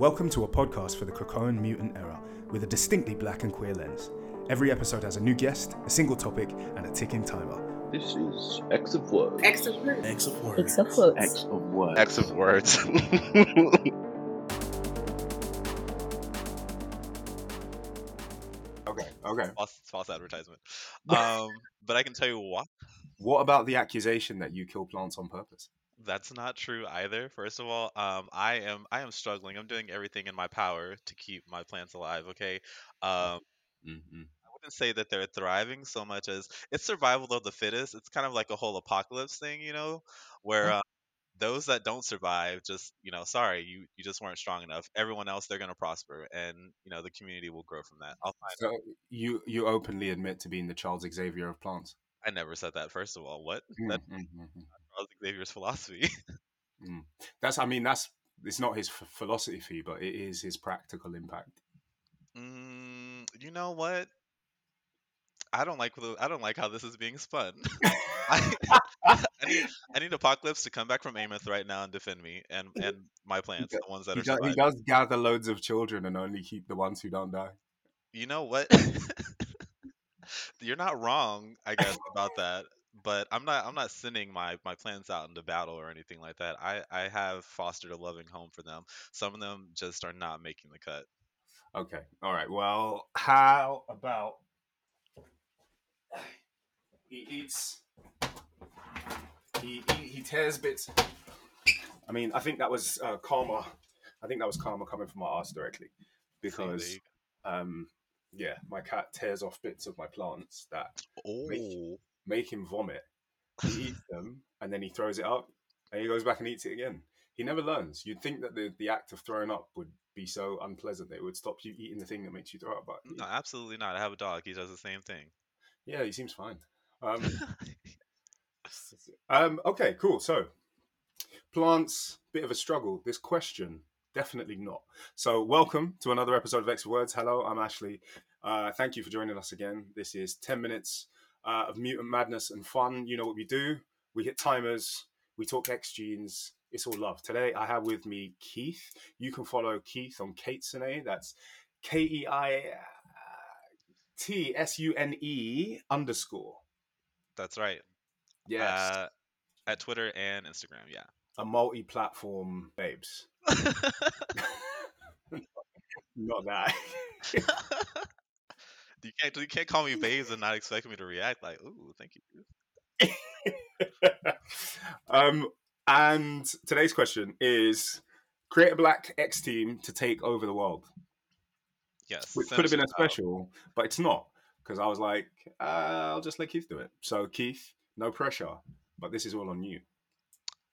Welcome to a podcast for the Krakoan mutant era with a distinctly black and queer lens. Every episode has a new guest, a single topic, and a ticking timer. This is X of Words. X of words. X of words. X of words. X of Words. X of words. Okay, okay. false, false advertisement. Um, but I can tell you what. What about the accusation that you kill plants on purpose? That's not true either. First of all, um, I am I am struggling. I'm doing everything in my power to keep my plants alive. Okay. Um, Mm-hmm. I wouldn't say that they're thriving so much as it's survival of the fittest. It's kind of like a whole apocalypse thing, you know, where uh, those that don't survive just you know sorry you you just weren't strong enough everyone else they're going to prosper and you know the community will grow from that i'll find So you you openly admit to being the Charles Xavier of plants. i never said that first of all what that's Mm, mm, mm, charles xavier's philosophy mm. That's I mean that's it's not his philosophy, but it is his practical impact. mm, you know what i don't like the, i don't like how this is being spun I, I need I need Apocalypse to come back from Amos right now and defend me and and my plants, the ones that He are does, he does gather loads of children and only keep the ones who don't die. You know what? You're not wrong, I guess, about that. But I'm not I'm not sending my my plants out into battle or anything like that. I I have fostered a loving home for them. Some of them just are not making the cut. Okay. All right. Well, how about he eats? He he, he tears bits. I mean, I think that was uh, karma. I think that was karma coming from my ass directly, because um, yeah, my cat tears off bits of my plants that Oh, make him vomit. He eats them and then he throws it up, and he goes back and eats it again. He never learns. You'd think that the, the act of throwing up would be so unpleasant that it would stop you eating the thing that makes you throw up. But no, absolutely not. I have a dog. He does the same thing. Yeah, he seems fine. Um, um, okay, cool. So, plants, bit of a struggle. This question, definitely not. So, welcome to another episode of X Words. Hello, I'm Ashley. Uh, thank you for joining us again. This is 10 minutes uh, of mutant madness and fun. You know what we do. We hit timers, we talk X genes. It's all love. Today, I have with me Keith. You can follow Keith on Keitsune. That's K E I T S U N E underscore. That's right. Yes. Uh, at Twitter and Instagram, yeah. a multi platform babes. Not that. you can't you can't call me babes and not expect me to react like, ooh, thank you. um, and today's question is create a black X team to take over the world, Yes. which could have been a power. special, but it's not because I was like, uh, I'll just let Keith do it. So, Keith, no pressure, but this is all on you.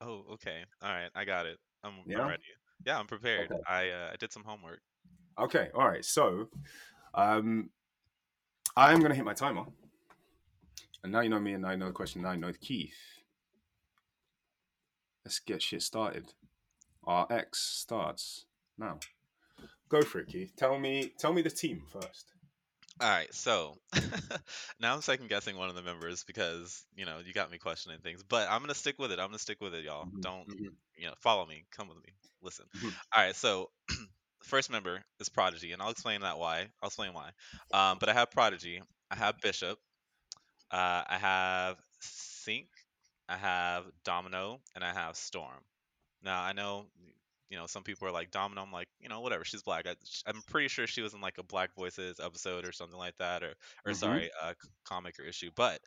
Oh, okay. All right, I got it. I'm, Yeah? I'm ready. Yeah, I'm prepared. Okay. I uh, I did some homework. Okay, all right. So, um, I am going to hit my timer. And now you know me, and I know the question. Now you know Keith. Let's get shit started. Our X starts now. Go for it, Keith. Tell me, tell me the team first. All right, so now I'm second guessing one of the members because you know you got me questioning things, but I'm gonna stick with it. I'm gonna stick with it, y'all. Mhm, Don't mhm. you know? Follow me. Come with me. Listen. Mhm. All right, so first member is Prodigy, and I'll explain that why. I'll explain why. Um, but I have Prodigy. I have Bishop. Uh, I have Sync. I have Domino, and I have Storm. Now I know, you know, some people are like Domino. I'm like, you know, whatever. She's black. I, I'm pretty sure she was in like a Black Voices episode or something like that, or or Mhm. sorry, uh, comic or issue. But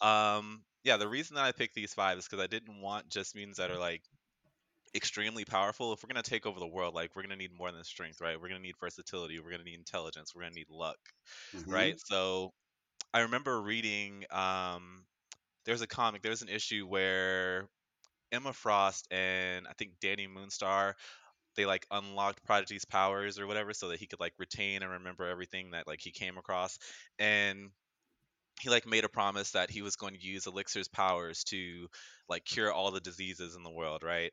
um, yeah, the reason that I picked these five is because I didn't want just mutants that are like extremely powerful. If we're gonna take over the world, like we're gonna need more than strength, right? We're gonna need versatility. We're gonna need intelligence. We're gonna need luck Mhm. right? So I remember reading um there's a comic, there's an issue where Emma Frost and I think Danny Moonstar they like unlocked Prodigy's powers or whatever so that he could like retain and remember everything that like he came across and he like made a promise that he was going to use Elixir's powers to like cure all the diseases in the world, right?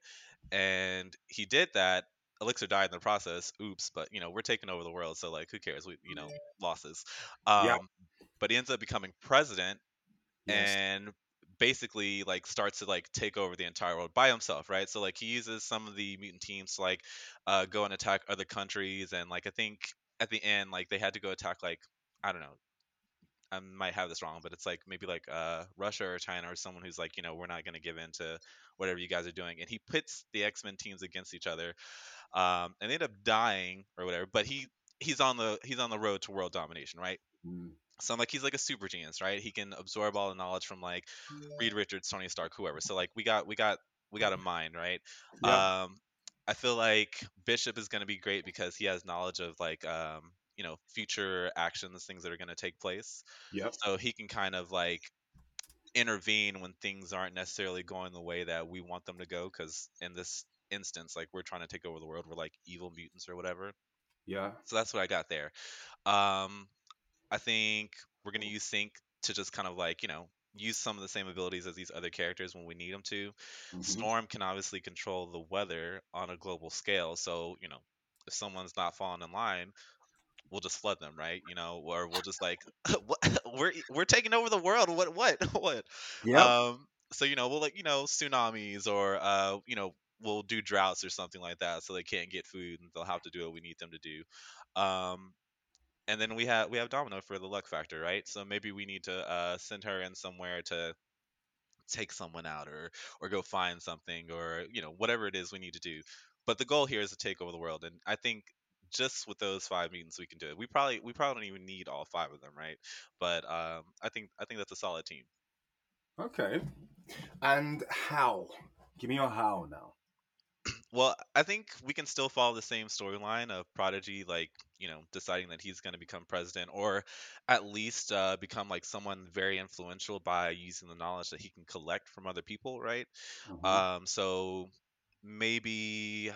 And he did that. Elixir died in the process. Oops, but you know, we're taking over the world, so like who cares? We you know, losses. Um Yeah. but he ends up becoming president Yes. and basically like starts to like take over the entire world by himself, right? So like he uses some of the mutant teams to like uh, go and attack other countries, and like I think at the end like they had to go attack like I don't know. I might have this wrong, but it's like maybe like uh, Russia or China or someone who's like, you know, we're not going to give in to whatever you guys are doing, and he pits the X Men teams against each other, um, and they end up dying or whatever. But he he's on the he's on the road to world domination, right? Mm. So I'm like he's like a super genius, right? He can absorb all the knowledge from like Reed Richards, Tony Stark, whoever. So like we got we got we got a mind, right? Yeah. Um I feel like Bishop is going to be great because he has knowledge of like um you know future actions, things that are going to take place. yeah So he can kind of like intervene when things aren't necessarily going the way that we want them to go because in this instance like we're trying to take over the world we're like evil mutants or whatever Yeah. so that's what i got there um I think we're gonna use Sync to just kind of like you know use some of the same abilities as these other characters when we need them to. Mhm. Storm can obviously control the weather on a global scale, so you know if someone's not falling in line, we'll just flood them, right? You know, or we'll just like we're we're taking over the world. What what what? Yep. Um, so you know we'll like you know tsunamis or uh you know we'll do droughts or something like that, so they can't get food and they'll have to do what we need them to do. Um, and then we have we have Domino for the luck factor, right? So maybe we need to uh, send her in somewhere to take someone out or or go find something or you know whatever it is we need to do. But the goal here is to take over the world, and I think just with those five mutants we can do it. We probably we probably don't even need all five of them, right? But um, I think I think that's a solid team. Okay. And how? Give me your how now. Well, I think we can still follow the same storyline of Prodigy, like you know, deciding that he's going to become president, or at least uh, become like someone very influential by using the knowledge that he can collect from other people, right? Mhm. Um, so maybe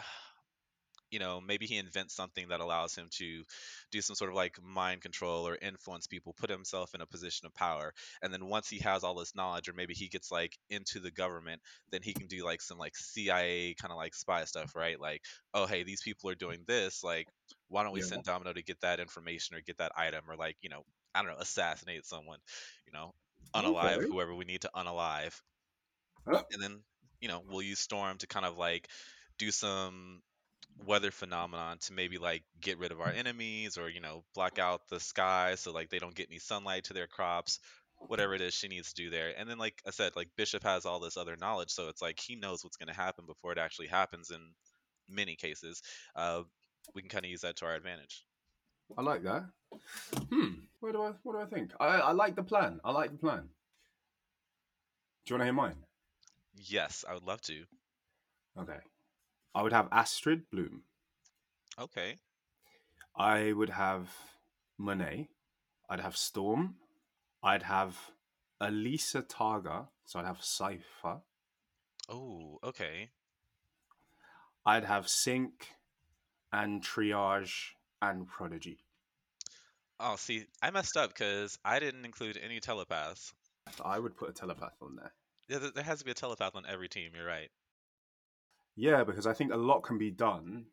you know maybe he invents something that allows him to do some sort of like mind control or influence people put himself in a position of power and then once he has all this knowledge or maybe he gets like into the government then he can do like some like cia kind of like spy stuff right like oh hey these people are doing this like why don't we Yeah. send domino to get that information or get that item or like you know i don't know assassinate someone you know unalive Okay. whoever we need to unalive Huh. and then you know we'll use storm to kind of like do some weather phenomenon to maybe like get rid of our enemies or you know block out the sky so like they don't get any sunlight to their crops whatever it is she needs to do there and then like i said like bishop has all this other knowledge so it's like he knows what's going to happen before it actually happens in many cases uh, we can kind of use that to our advantage I like that. Hmm. What do I what do I think? I, I like the plan. I like the plan. Do you want to hear mine? yes i would love to Okay. I would have Astrid Bloom. okay I would have Monet. I'd have Storm. I'd have Alisa Tager. So I'd have Cipher. oh okay I'd have Sync and Triage and Prodigy. oh see i messed up because i didn't include any telepaths I would put a telepath on there. yeah, there- there has to be a telepath on every team you're right Yeah, because I think a lot can be done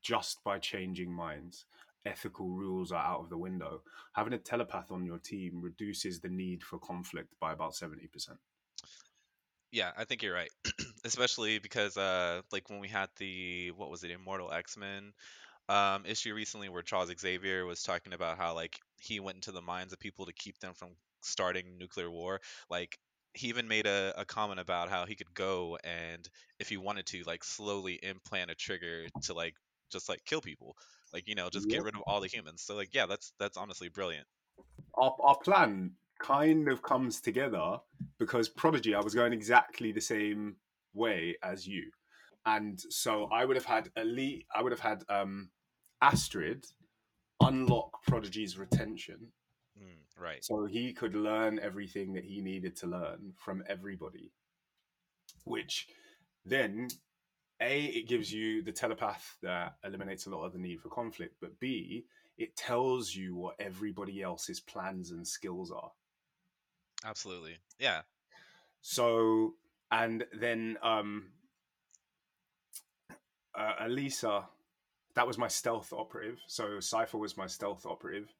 just by changing minds. Ethical rules are out of the window. Having a telepath on your team reduces the need for conflict by about 70%. Yeah, I think you're right. Especially because uh like when we had the what was it, Immortal X-Men um issue recently where Charles Xavier was talking about how like he went into the minds of people to keep them from starting nuclear war. Like he even made a, a comment about how he could go and if he wanted to like slowly implant a trigger to like just like kill people. Like, you know, just Yeah. get rid of all the humans. So like yeah, that's that's honestly brilliant. Our, our plan kind of comes together because Prodigy, I was going exactly the same way as you. And so I would have had Elite, I would have had um, Astrid unlock Prodigy's retention Mm, right. So he could learn everything that he needed to learn from everybody, which then, A, it gives you the telepath that eliminates a lot of the need for conflict, but B, it tells you what everybody else's plans and skills are. Absolutely. Yeah. So, and then um, uh, Alisa, that was my stealth operative. So Cipher was my stealth operative.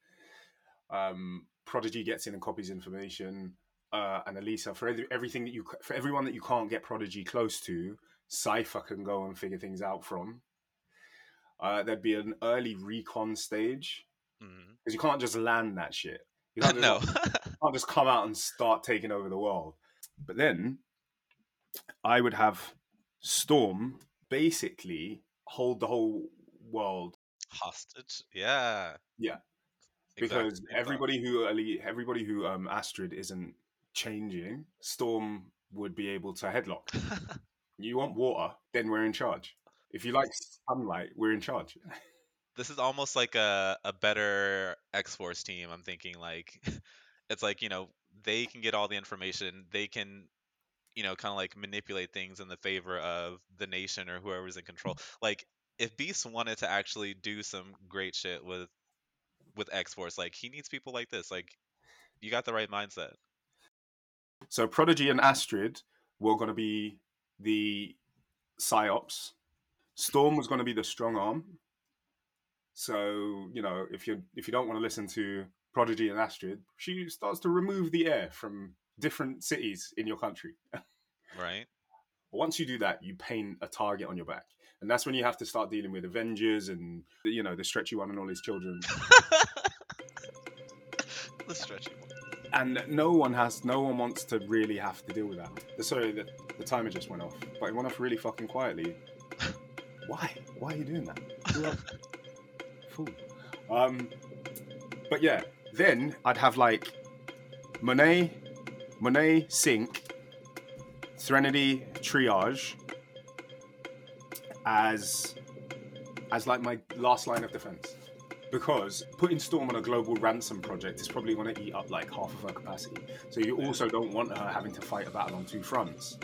Um, Prodigy gets in and copies information. uh, and Alisa for everything that you for everyone that you can't get Prodigy close to, Cipher can go and figure things out from. Uh, there'd be an early recon stage because you can't just land that shit. You can't just, no. you can't just come out and start taking over the world. But then I would have Storm basically hold the whole world Hostage. Yeah. Yeah. Exactly, because thought. everybody who Ali- everybody who um, Astrid isn't changing, Storm would be able to headlock. you want water, then we're in charge. If you like sunlight, we're in charge. this is almost like a, a better X Force team. I'm thinking like it's like, you know, they can get all the information. They can, you know, kind of like manipulate things in the favor of the nation or whoever's in control. Like if Beast wanted to actually do some great shit with with X Force, like he needs people like this. Like you got the right mindset. So Prodigy and Astrid were going to be the psyops. Storm was going to be the strong arm. So you know, if you if you don't want to listen to Prodigy and Astrid, she starts to remove the air from different cities in your country. Right? Once you do that, you paint a target on your back, and that's when you have to start dealing with Avengers and you know the stretchy one and all his children. the stretchy one. and no one has, no one wants to really have to deal with that. Sorry, the, the timer just went off, but it went off really fucking quietly. Why? Why are you doing that? Fool. Um, but yeah, then I'd have like Monet, Monet, Sync, Threnody Triage as as like my last line of defense. Because putting Storm on a global ransom project is probably going to eat up like half of her capacity. So you also don't want her having to fight a battle on two fronts.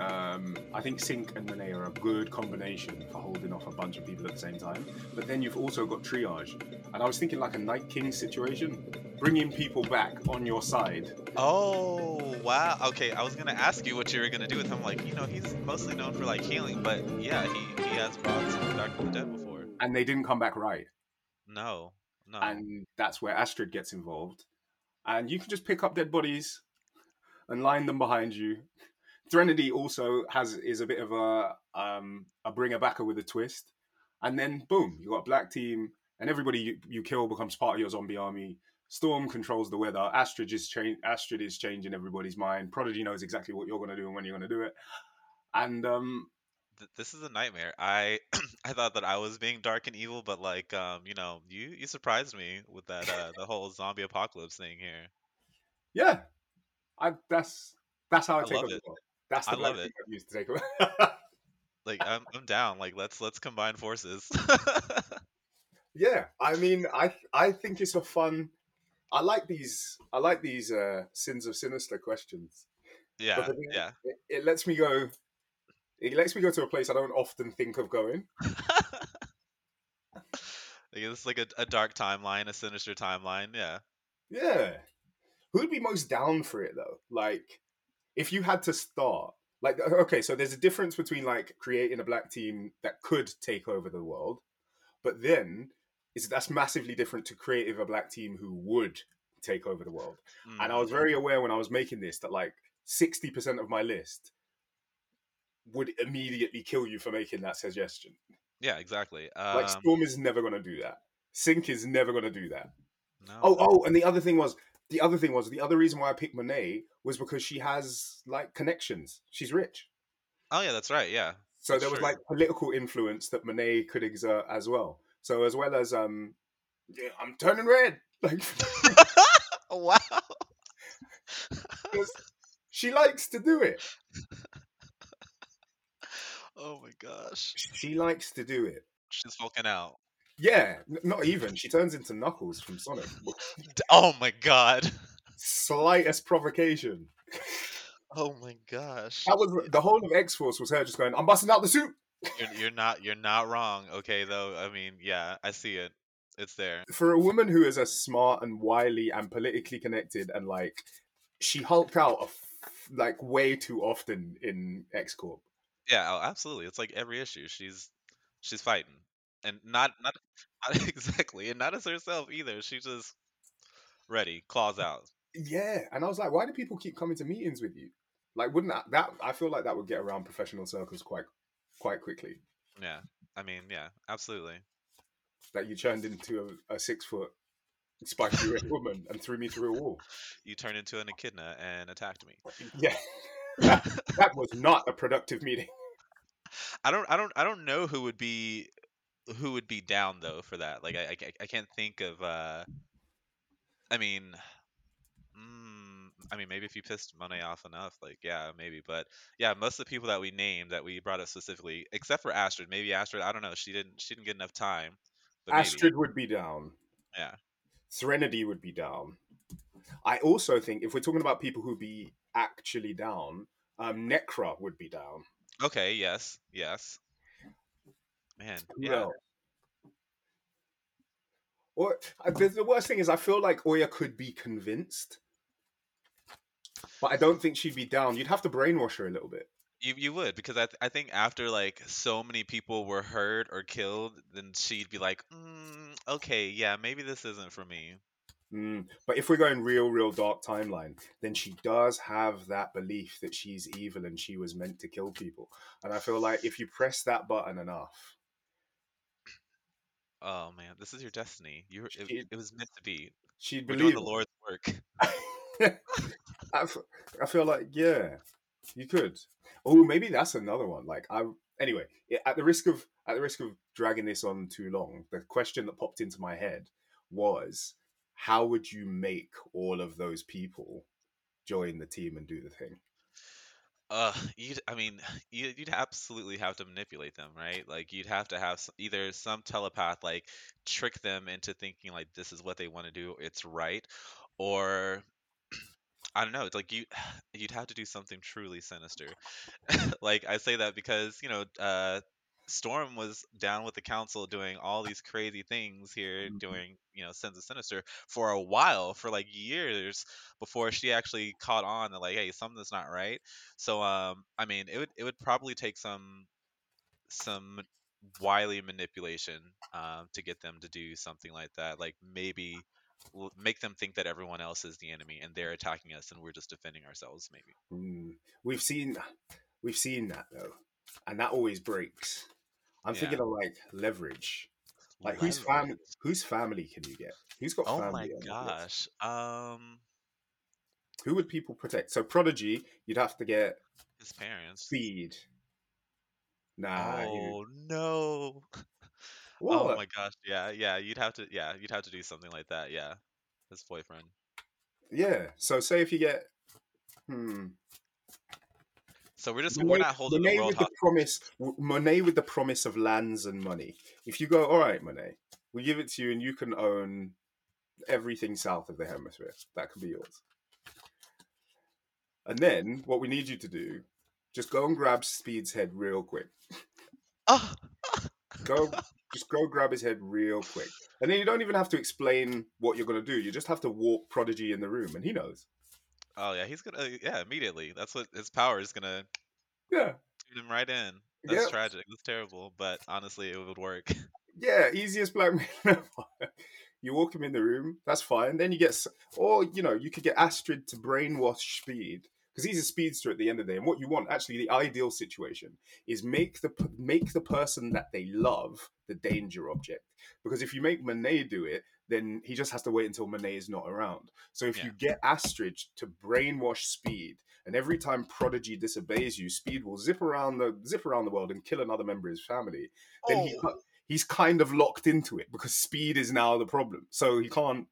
Um, I think Sync and Monet are a good combination for holding off a bunch of people at the same time. But then you've also got Triage. And I was thinking like a Night King situation, bringing people back on your side. Oh wow. Okay, I was gonna ask you what you were gonna do with him. Like, you know, he's mostly known for like healing, but yeah, he, he has brought some Dark of the Dead before. And they didn't come back right. No, no. and that's where Astrid gets involved. And you can just pick up dead bodies and line them behind you. Threnody also has is a bit of a um, a bringer backer with a twist, and then boom, you got a black team, and everybody you, you kill becomes part of your zombie army. Storm controls the weather. Astrid is cha- Astrid is changing everybody's mind. Prodigy knows exactly what you're going to do and when you're going to do it. And um, Th- this is a nightmare. I I thought that I was being dark and evil, but like, um, you know, you you surprised me with that uh, the whole zombie apocalypse thing here. yeah, I, that's that's how I, I take it. That's the I love it. I've used to take. Like, I'm I'm down. Like, let's let's combine forces. Yeah, I mean, I I think it's a fun. I like these. I like these uh, sins of sinister questions. yeah, thing- yeah. It, it lets me go. It lets me go to a place I don't often think of going. It's like a, a dark timeline, a sinister timeline. Yeah. Yeah, who'd be most down for it though? Like, if you had to start, like, okay, so there's a difference between like creating a black team that could take over the world, but then is that's massively different to creating a black team who would take over the world. And I Mm. was very aware when I was making this that like 60% of my list would immediately kill you for making that suggestion. Yeah, exactly. Like Um, Storm is never going to do that. Sync is never going to do that. no. Oh, oh, and the other thing was the other thing was the other reason why I picked Monet was because she has like connections. She's rich. Oh, yeah, that's right. Yeah. So That's there was true. like political influence that Monet could exert as well. So as well as um yeah, I'm turning red. Like wow. she likes to do it. Oh my gosh. She likes to do it. She's hulking out. Yeah, n- not even. She turns into Knuckles from Sonic. Oh my god. Slightest provocation. Oh my gosh. That was the whole of X Force was her just going, "I'm busting out the suit." You're, you're not you're not wrong. Okay, though. I mean, yeah, I see it. It's there. For a woman who is as smart and wily and politically connected, and like she hulked out a f- like way too often in X Corp. Yeah, oh, absolutely. It's like every issue she's she's fighting, and not not not exactly, and not as herself either. She's just ready, claws out. Yeah, and I was like, why do people keep coming to meetings with you? Like, wouldn't that, that I feel like that would get around professional circles quite quite quickly. Yeah, I mean, yeah, absolutely. That you turned into a, a six foot spiky red woman and threw me through a wall. You turned into an echidna and attacked me. Yeah, that, that was not a productive meeting. I don't, I don't, I don't know who would be, who would be down though for that. Like, I, I, I can't think of. uh I mean, I mean, maybe if you pissed Monet off enough, like, yeah, maybe. But yeah, most of the people that we named that we brought up specifically, except for Astrid, maybe Astrid, I don't know, she didn't, she didn't get enough time. But maybe. Astrid would be down. Yeah. Threnody would be down. I also think if we're talking about people who'd be actually down, um, Necra would be down. Okay. Yes. Yes. Man. Yeah. else? Or uh, the, the worst thing is, I feel like Oya could be convinced, but I don't think she'd be down. You'd have to brainwash her a little bit. You you would because I th- I think after like so many people were hurt or killed, then she'd be like, mm, okay, yeah, maybe this isn't for me. Mm. But if we're going real, real dark timeline, then she does have that belief that she's evil and she was meant to kill people. And I feel like if you press that button enough, Oh man, this is your destiny. You it, it was meant to be. she'd We're doing believe. the Lord's work. I, I feel like yeah, you could. Oh, maybe that's another one. Like I anyway. At the risk of at the risk of dragging this on too long, the question that popped into my head was, how would you make all of those people join the team and do the thing? Uh, you'd, I mean, you, you'd absolutely have to manipulate them, right? Like you'd have to have s either some telepath like trick them into thinking like this is what they want to do, it's right, or I don't know. It's like you you'd have to do something truly sinister. Like I say that because, you know, uh Storm was down with the council doing all these crazy things here, Mhm. doing, you know, Sins of Sinister for a while, for like years before she actually caught on that like, hey, something's not right. So um I mean, it would it would probably take some some wily manipulation um to get them to do something like that. Like maybe make them think that everyone else is the enemy and they're attacking us and we're just defending ourselves maybe. Mm, we've seen we've seen that though, and that always breaks. I'm Yeah. thinking of like leverage. Like whose family? Whose family can you get? Who's got Oh family? my on the list? gosh. Um Who would people protect? So Prodigy, you'd have to get his parents. feed Nah. Oh no. What? Oh my gosh. Yeah, yeah, you'd have to yeah, you'd have to do something like that. Yeah. His boyfriend. Yeah. So say if you get, hmm, So we're just we're Monet, not holding Monet the world with the promise, Monet with the promise of lands and money. If you go, all right, Monet, we give it to you, and you can own everything south of the hemisphere. That can be yours. And then what we need you to do, just go and grab Speed's head real quick. Oh, Go, just go grab his head real quick, and then you don't even have to explain what you're gonna do. You just have to walk Prodigy in the room, and he knows. oh yeah, he's gonna uh, yeah, immediately. That's what his power is gonna Yeah, shoot him right in. That's yeah, tragic. That's terrible, but honestly, it would work. yeah. Easiest blackmail. you walk him in the room. That's fine. Then you get, or you know, you could get Astrid to brainwash Speed because he's a speedster at the end of the day. And what you want, actually, the ideal situation is make the make the person that they love the danger object. Because if you make Monet do it, then he just has to wait until Monet is not around. So if Yeah. you get Astrid to brainwash Speed, and every time Prodigy disobeys you, Speed will zip around the zip around the world and kill another member of his family. Then he Oh, ki- he's kind of locked into it because Speed is now the problem. So he can't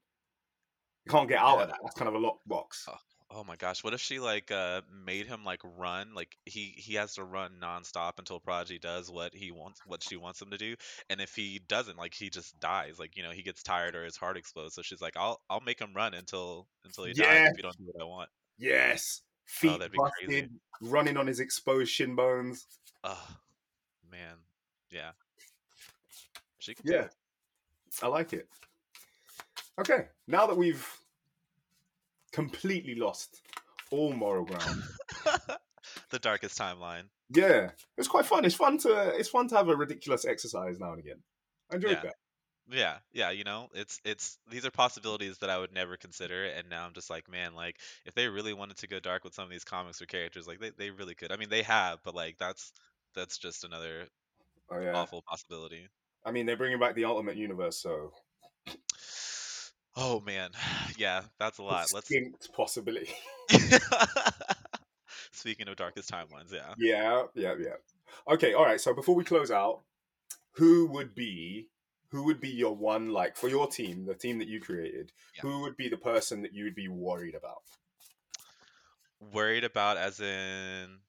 he can't get out of that. That's kind of a locked box. Oh, oh my gosh, what if she like uh made him like run? Like he he has to run nonstop until Prodigy does what he wants what she wants him to do. And if he doesn't, like he just dies. Like, you know, he gets tired or his heart explodes. So she's like, I'll I'll make him run until until he dies if you don't do what I want. Yes. Oh, Feet be busted, crazy. running on his exposed shin bones. Oh man. Yeah. She can do Yeah. I like it. Okay, now that we've completely lost all moral ground, the darkest timeline. yeah, it's quite fun. It's fun to it's fun to have a ridiculous exercise now and again. I enjoyed Yeah. that. Yeah, yeah, you know, it's it's these are possibilities that I would never consider, and now I'm just like, man, like if they really wanted to go dark with some of these comics or characters, like they, they really could. I mean, they have, but like that's that's just another Oh yeah. awful possibility. I mean, they're bringing back the Ultimate Universe, so Oh man, yeah, that's a lot. Let's. possibility. Speaking of darkest timelines, yeah. yeah, yeah, yeah. Okay, all right. So before we close out, who would be who would be your one like for your team, the team that you created? Yeah. Who would be the person that you would be worried about? Worried about as in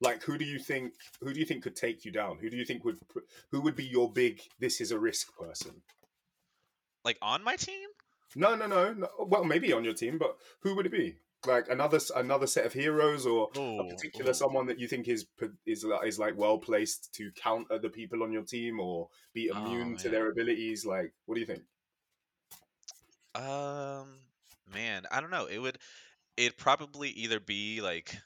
Like, who do you think? Who do you think could take you down? Who do you think would? Who would be your big? This is a risk person. Like on my team? No, no, no, no. Well, maybe on your team, but who would it be? Like another another set of heroes, or a particular ooh. someone that you think is is is like well placed to counter the people on your team, or be Oh, immune to their abilities? Like, what do you think? Um, man, I don't know. It would it'd probably either be like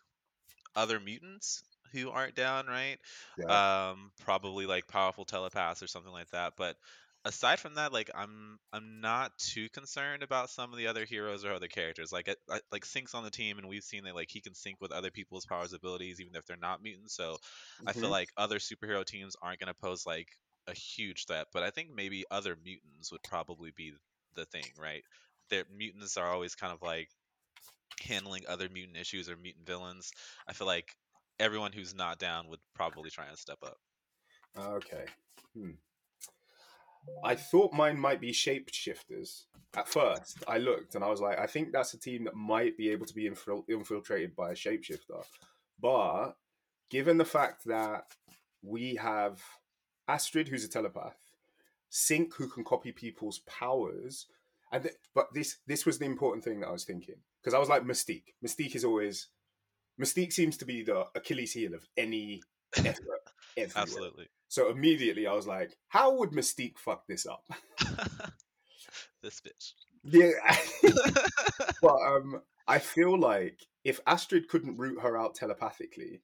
other mutants who aren't down, right? Yeah. Um, probably like powerful telepaths or something like that. But aside from that, like I'm I'm not too concerned about some of the other heroes or other characters. Like it, I, like Sync's on the team, and we've seen that like he can sync with other people's powers abilities, even if they're not mutants. So I feel Mhm. like other superhero teams aren't going to pose like a huge threat. But I think maybe other mutants would probably be the thing, right? Their mutants are always kind of like handling other mutant issues or mutant villains. I feel like everyone who's not down would probably try and step up. Okay. Hmm. I thought mine might be shapeshifters. At first, I looked and I was like, I think that's a team that might be able to be infil- infiltrated by a shapeshifter. But given the fact that we have Astrid, who's a telepath, Sync, who can copy people's powers, and th- but this this was the important thing that I was thinking because I was like Mystique. Mystique is always Mystique seems to be the Achilles heel of any effort everywhere. Absolutely. So immediately I was like, how would Mystique fuck this up? this bitch. Yeah. but um I feel like if Astrid couldn't root her out telepathically,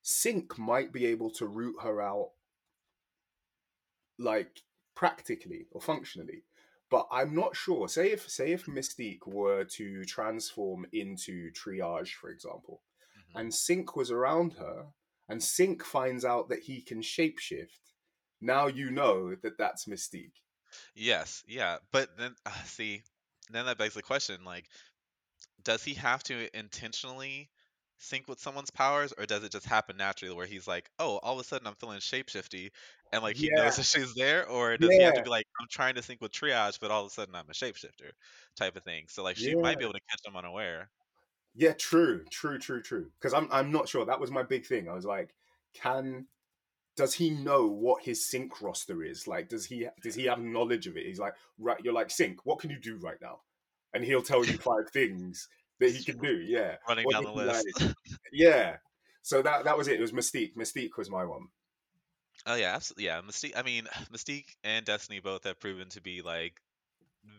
Sync might be able to root her out like practically or functionally. But I'm not sure. Say if say if Mystique were to transform into triage, for example, Mhm. and Sync was around her, and Sync finds out that he can shapeshift, now you know that that's Mystique. Yes, yeah, but then uh, see, then that begs the question: like, does he have to intentionally sync with someone's powers, or does it just happen naturally where he's like, "Oh, all of a sudden I'm feeling shapeshifty," and like he Yeah, knows that she's there, or does he have to be like, "I'm trying to sync with triage, but all of a sudden I'm a shapeshifter," type of thing? So like she yeah, might be able to catch him unaware. Yeah. True, true, true, true. Because I'm I'm not sure. That was my big thing. I was like, can does he know what his sync roster is? Like, does he does he have knowledge of it? He's like, right, you're like sync. What can you do right now? And he'll tell you five things that he can do. Yeah, Running or down the list. like, yeah. So that that was it. It was Mystique. Mystique was my one. Oh yeah, absolutely. Yeah, Mystique. I mean, Mystique and Destiny both have proven to be like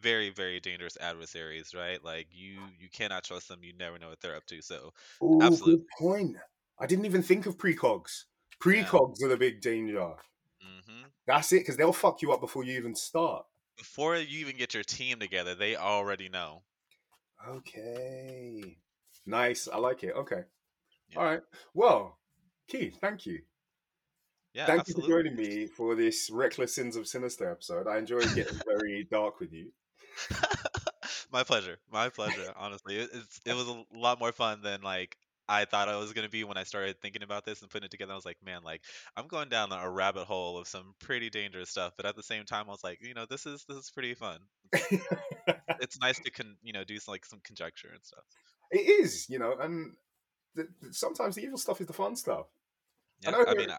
very, very dangerous adversaries, right? Like you, you cannot trust them. You never know what they're up to. So Oh, absolutely, good point. I didn't even think of precogs. yeah. Precogs are the big danger. hmm That's it, because they'll fuck you up before you even start. Before you even get your team together, they already know. Okay. Nice. I like it. Okay. Yeah, All right. Well, Keith, thank you. Yeah, Thank you for joining me for this Reckless Sins of Sinister episode. I enjoyed getting very dark with you. My pleasure. My pleasure. Honestly, it, it's it was a lot more fun than like I thought I was gonna be when I started thinking about this and putting it together. I was like, man, like I'm going down a rabbit hole of some pretty dangerous stuff. But at the same time, I was like, you know, this is this is pretty fun. It's nice to con you know do some, like some conjecture and stuff. It is, you know, and th- th- sometimes the evil stuff is the fun stuff. I Yeah, know I mean, I-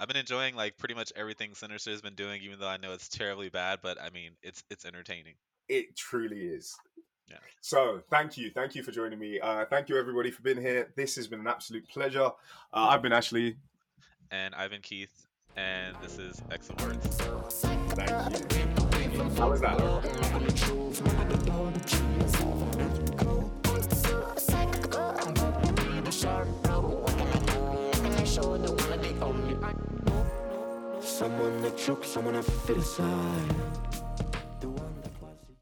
I've been enjoying like pretty much everything Sinister has been doing, even though I know it's terribly bad. But I mean, it's it's entertaining. it truly is. Yeah. So, thank you. Thank you for joining me. Uh, thank you, everybody, for being here. This has been an absolute pleasure. Uh, I've been Ashley. And I've been Keith, and this is and Words. Thank you. How was that? Someone that choke someone I fit inside.